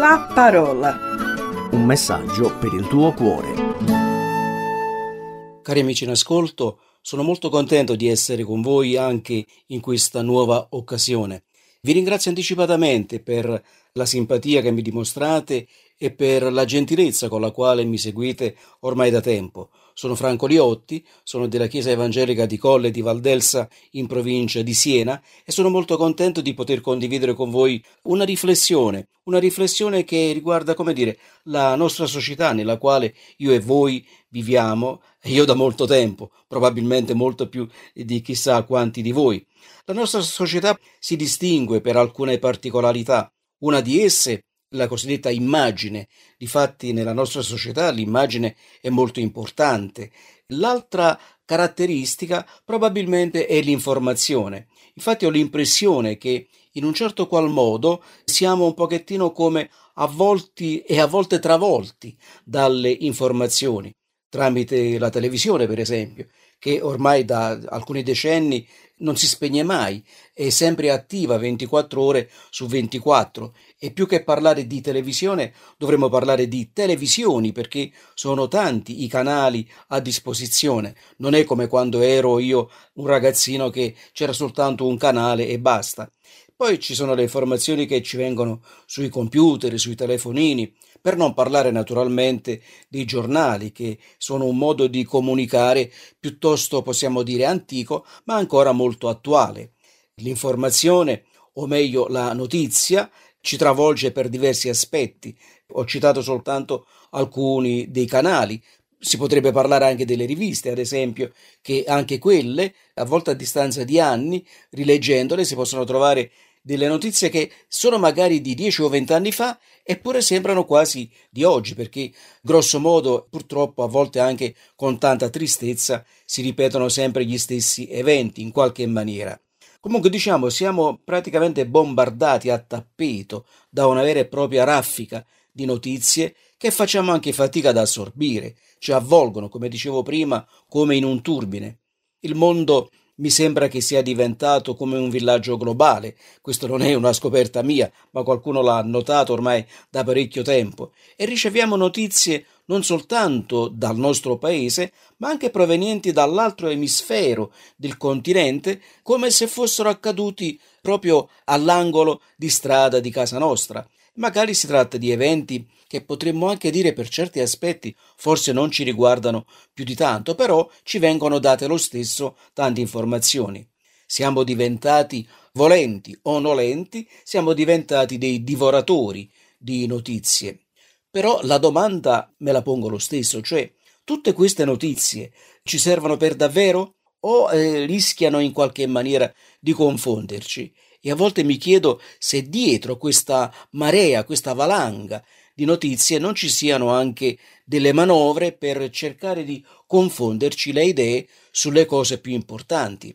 la parola. Un messaggio per il tuo cuore. Cari amici in ascolto, sono molto contento di essere con voi anche in questa nuova occasione. Vi ringrazio anticipatamente per la simpatia che mi dimostrate e per la gentilezza con la quale mi seguite ormai da tempo. Sono Franco Liotti, sono della Chiesa Evangelica di Colle di Valdelsa in provincia di Siena e sono molto contento di poter condividere con voi una riflessione, una riflessione che riguarda, come dire, la nostra società nella quale io e voi viviamo, io da molto tempo, probabilmente molto più di chissà quanti di voi. La nostra società si distingue per alcune particolarità. Una di esse la cosiddetta immagine. Difatti nella nostra società l'immagine è molto importante. L'altra caratteristica probabilmente è l'informazione. Infatti ho l'impressione che in un certo qual modo siamo un pochettino come avvolti e a volte travolti dalle informazioni, tramite la televisione per esempio, che ormai da alcuni decenni non si spegne mai, è sempre attiva 24 ore su 24 e più che parlare di televisione dovremmo parlare di televisioni perché sono tanti i canali a disposizione. Non è come quando ero io un ragazzino che c'era soltanto un canale e basta. Poi ci sono le informazioni che ci vengono sui computer, sui telefonini, per non parlare naturalmente dei giornali, che sono un modo di comunicare piuttosto possiamo dire antico, ma ancora molto attuale. L'informazione, o meglio la notizia, ci travolge per diversi aspetti. Ho citato soltanto alcuni dei canali, si potrebbe parlare anche delle riviste, ad esempio, che anche quelle, a volte a distanza di anni, rileggendole, si possono trovare delle notizie che sono magari di 10 o 20 anni fa, eppure sembrano quasi di oggi, perché grosso modo, purtroppo, a volte anche con tanta tristezza, si ripetono sempre gli stessi eventi in qualche maniera. Comunque diciamo, siamo praticamente bombardati a tappeto da una vera e propria raffica di notizie che facciamo anche fatica ad assorbire, ci avvolgono, come dicevo prima, come in un turbine. Il mondo mi sembra che sia diventato come un villaggio globale. Questo non è una scoperta mia, ma qualcuno l'ha notato ormai da parecchio tempo. E riceviamo notizie non soltanto dal nostro paese, ma anche provenienti dall'altro emisfero del continente, come se fossero accaduti proprio all'angolo di strada di casa nostra. Magari si tratta di eventi che potremmo anche dire per certi aspetti forse non ci riguardano più di tanto, però ci vengono date lo stesso tante informazioni. Siamo diventati volenti o nolenti, siamo diventati dei divoratori di notizie. Però la domanda me la pongo lo stesso, cioè tutte queste notizie ci servono per davvero o eh, rischiano in qualche maniera di confonderci? E a volte mi chiedo se dietro questa marea, questa valanga di notizie non ci siano anche delle manovre per cercare di confonderci le idee sulle cose più importanti.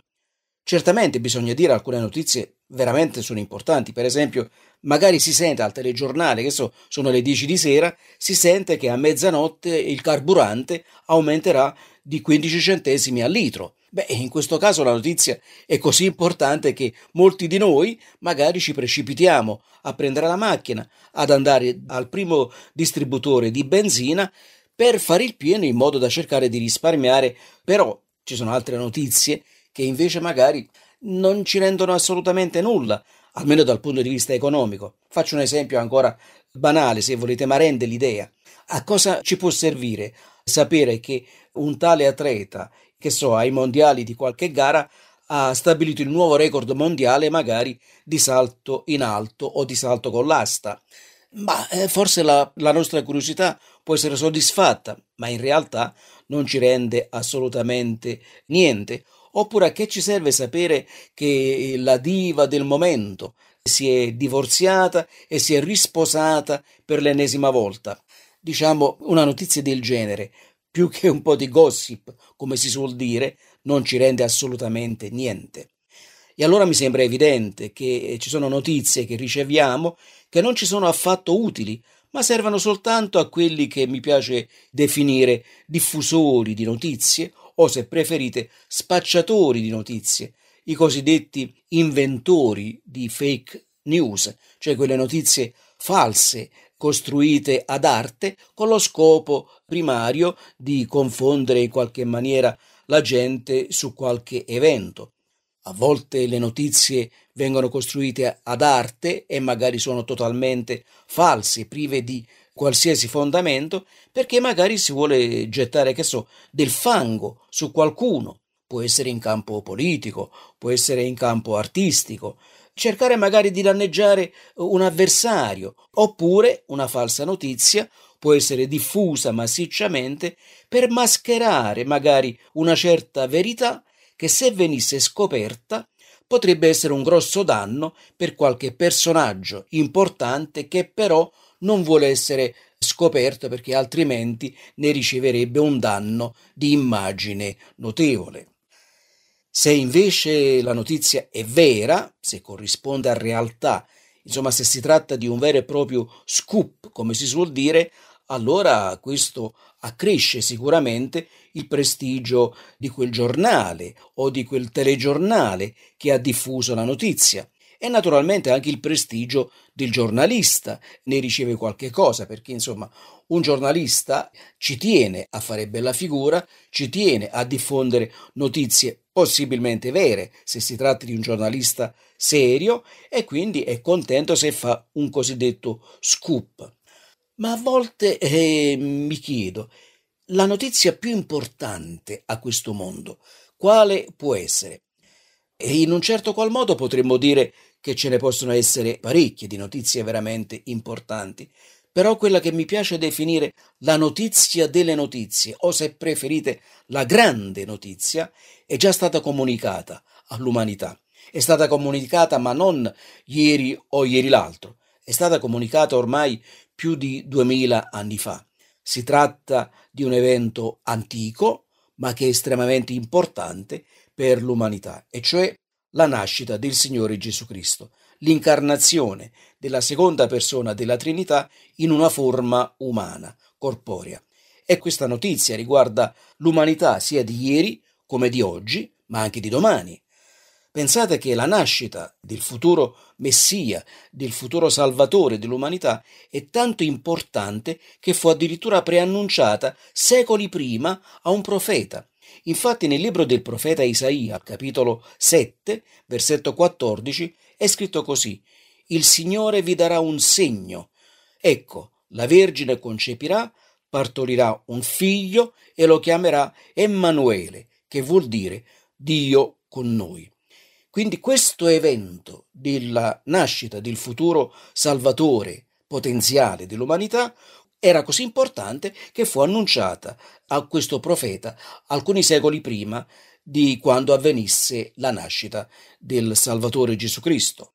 Certamente bisogna dire alcune notizie veramente sono importanti, per esempio magari si sente al telegiornale, che so, sono le 10 di sera, si sente che a mezzanotte il carburante aumenterà di 15 centesimi al litro. Beh, in questo caso la notizia è così importante che molti di noi magari ci precipitiamo a prendere la macchina, ad andare al primo distributore di benzina per fare il pieno in modo da cercare di risparmiare, però ci sono altre notizie che invece magari non ci rendono assolutamente nulla, almeno dal punto di vista economico. Faccio un esempio ancora banale, se volete, ma rende l'idea. A cosa ci può servire sapere che un tale atleta che so, ai mondiali di qualche gara ha stabilito il nuovo record mondiale magari di salto in alto o di salto con l'asta. Ma eh, forse la, la nostra curiosità può essere soddisfatta, ma in realtà non ci rende assolutamente niente. Oppure a che ci serve sapere che la diva del momento si è divorziata e si è risposata per l'ennesima volta? Diciamo una notizia del genere più che un po' di gossip, come si suol dire, non ci rende assolutamente niente. E allora mi sembra evidente che ci sono notizie che riceviamo che non ci sono affatto utili, ma servono soltanto a quelli che mi piace definire diffusori di notizie o, se preferite, spacciatori di notizie, i cosiddetti inventori di fake news, cioè quelle notizie false costruite ad arte con lo scopo primario di confondere in qualche maniera la gente su qualche evento. A volte le notizie vengono costruite ad arte e magari sono totalmente false, prive di qualsiasi fondamento, perché magari si vuole gettare, che so, del fango su qualcuno. Può essere in campo politico, può essere in campo artistico, cercare magari di danneggiare un avversario, oppure una falsa notizia può essere diffusa massicciamente per mascherare magari una certa verità che se venisse scoperta potrebbe essere un grosso danno per qualche personaggio importante che però non vuole essere scoperto perché altrimenti ne riceverebbe un danno di immagine notevole. Se invece la notizia è vera, se corrisponde a realtà, insomma se si tratta di un vero e proprio scoop, come si suol dire, allora questo accresce sicuramente il prestigio di quel giornale o di quel telegiornale che ha diffuso la notizia e naturalmente anche il prestigio del giornalista ne riceve qualche cosa, perché insomma un giornalista ci tiene a fare bella figura, ci tiene a diffondere notizie possibilmente vere, se si tratta di un giornalista serio, e quindi è contento se fa un cosiddetto scoop. Ma a volte eh, mi chiedo, la notizia più importante a questo mondo, quale può essere? E in un certo qual modo potremmo dire che ce ne possono essere parecchie di notizie veramente importanti, però quella che mi piace definire la notizia delle notizie, o se preferite la grande notizia, è già stata comunicata all'umanità. È stata comunicata ma non ieri o ieri l'altro, è stata comunicata ormai più di duemila anni fa. Si tratta di un evento antico, ma che è estremamente importante per l'umanità, e cioè la nascita del Signore Gesù Cristo, l'incarnazione della seconda persona della Trinità in una forma umana, corporea. E questa notizia riguarda l'umanità sia di ieri come di oggi, ma anche di domani. Pensate che la nascita del futuro Messia, del futuro Salvatore dell'umanità, è tanto importante che fu addirittura preannunciata secoli prima a un profeta, Infatti nel libro del profeta Isaia, capitolo 7, versetto 14, è scritto così: Il Signore vi darà un segno. Ecco, la Vergine concepirà, partorirà un figlio e lo chiamerà Emanuele, che vuol dire Dio con noi. Quindi questo evento della nascita del futuro Salvatore potenziale dell'umanità era così importante che fu annunciata a questo profeta alcuni secoli prima di quando avvenisse la nascita del Salvatore Gesù Cristo.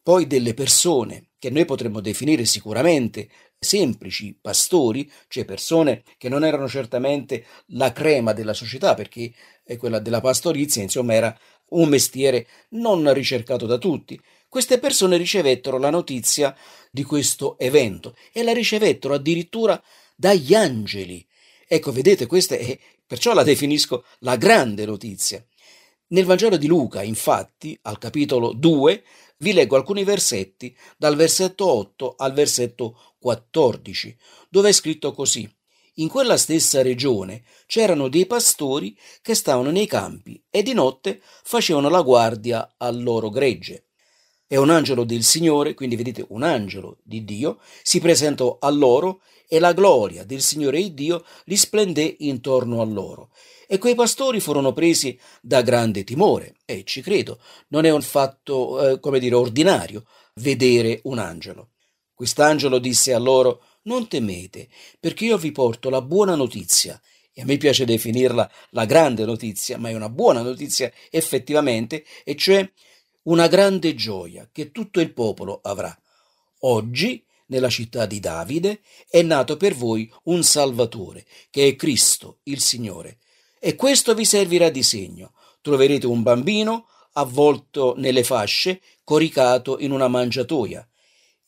Poi delle persone che noi potremmo definire sicuramente semplici pastori, cioè persone che non erano certamente la crema della società, perché quella della pastorizia, insomma, era un mestiere non ricercato da tutti. Queste persone ricevettero la notizia di questo evento e la ricevettero addirittura dagli angeli. Ecco, vedete, questa è, perciò la definisco la grande notizia. Nel Vangelo di Luca, infatti, al capitolo 2, vi leggo alcuni versetti dal versetto 8 al versetto 14, dove è scritto così. In quella stessa regione c'erano dei pastori che stavano nei campi e di notte facevano la guardia al loro gregge. E un angelo del Signore, quindi vedete un angelo di Dio, si presentò a loro e la gloria del Signore e Dio risplendé intorno a loro. E quei pastori furono presi da grande timore, e ci credo, non è un fatto, eh, come dire, ordinario vedere un angelo. Quest'angelo disse a loro, non temete, perché io vi porto la buona notizia. E a me piace definirla la grande notizia, ma è una buona notizia effettivamente, e cioè una grande gioia che tutto il popolo avrà. Oggi, nella città di Davide, è nato per voi un Salvatore, che è Cristo, il Signore. E questo vi servirà di segno. Troverete un bambino avvolto nelle fasce, coricato in una mangiatoia.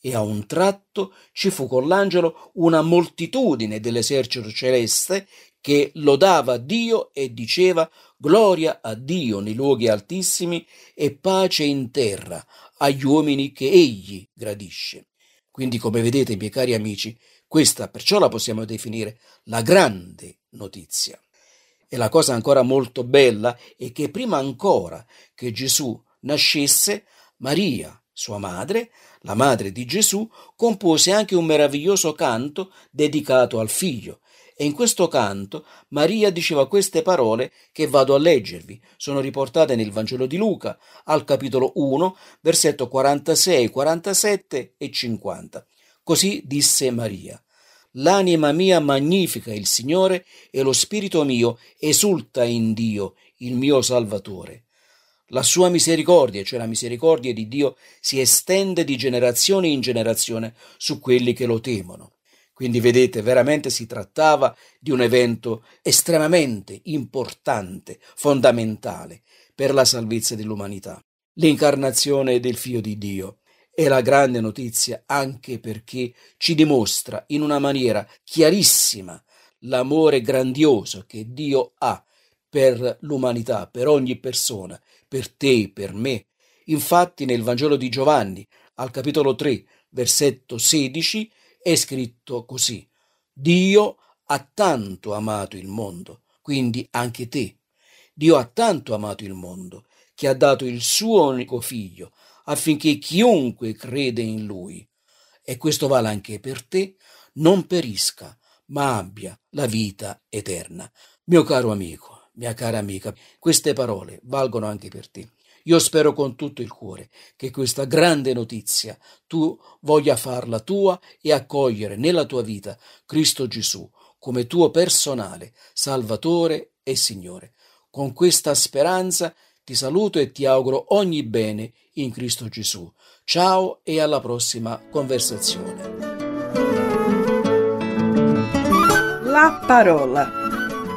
E a un tratto ci fu con l'angelo una moltitudine dell'esercito celeste che lodava Dio e diceva gloria a Dio nei luoghi altissimi e pace in terra agli uomini che egli gradisce. Quindi, come vedete, miei cari amici, questa perciò la possiamo definire la grande notizia. E la cosa ancora molto bella è che prima ancora che Gesù nascesse, Maria, sua madre, la madre di Gesù, compose anche un meraviglioso canto dedicato al figlio. E in questo canto Maria diceva queste parole che vado a leggervi. Sono riportate nel Vangelo di Luca, al capitolo 1, versetto 46, 47 e 50. Così disse Maria. L'anima mia magnifica il Signore e lo spirito mio esulta in Dio, il mio Salvatore la sua misericordia, cioè la misericordia di Dio, si estende di generazione in generazione su quelli che lo temono. Quindi vedete, veramente si trattava di un evento estremamente importante, fondamentale per la salvezza dell'umanità. L'incarnazione del Figlio di Dio è la grande notizia anche perché ci dimostra in una maniera chiarissima l'amore grandioso che Dio ha per l'umanità, per ogni persona, per te, per me. Infatti nel Vangelo di Giovanni, al capitolo 3, versetto 16, è scritto così. Dio ha tanto amato il mondo, quindi anche te. Dio ha tanto amato il mondo, che ha dato il suo unico figlio, affinché chiunque crede in lui, e questo vale anche per te, non perisca, ma abbia la vita eterna. Mio caro amico, mia cara amica, queste parole valgono anche per te. Io spero con tutto il cuore che questa grande notizia tu voglia farla tua e accogliere nella tua vita Cristo Gesù come tuo personale Salvatore e Signore. Con questa speranza ti saluto e ti auguro ogni bene in Cristo Gesù. Ciao e alla prossima conversazione. La parola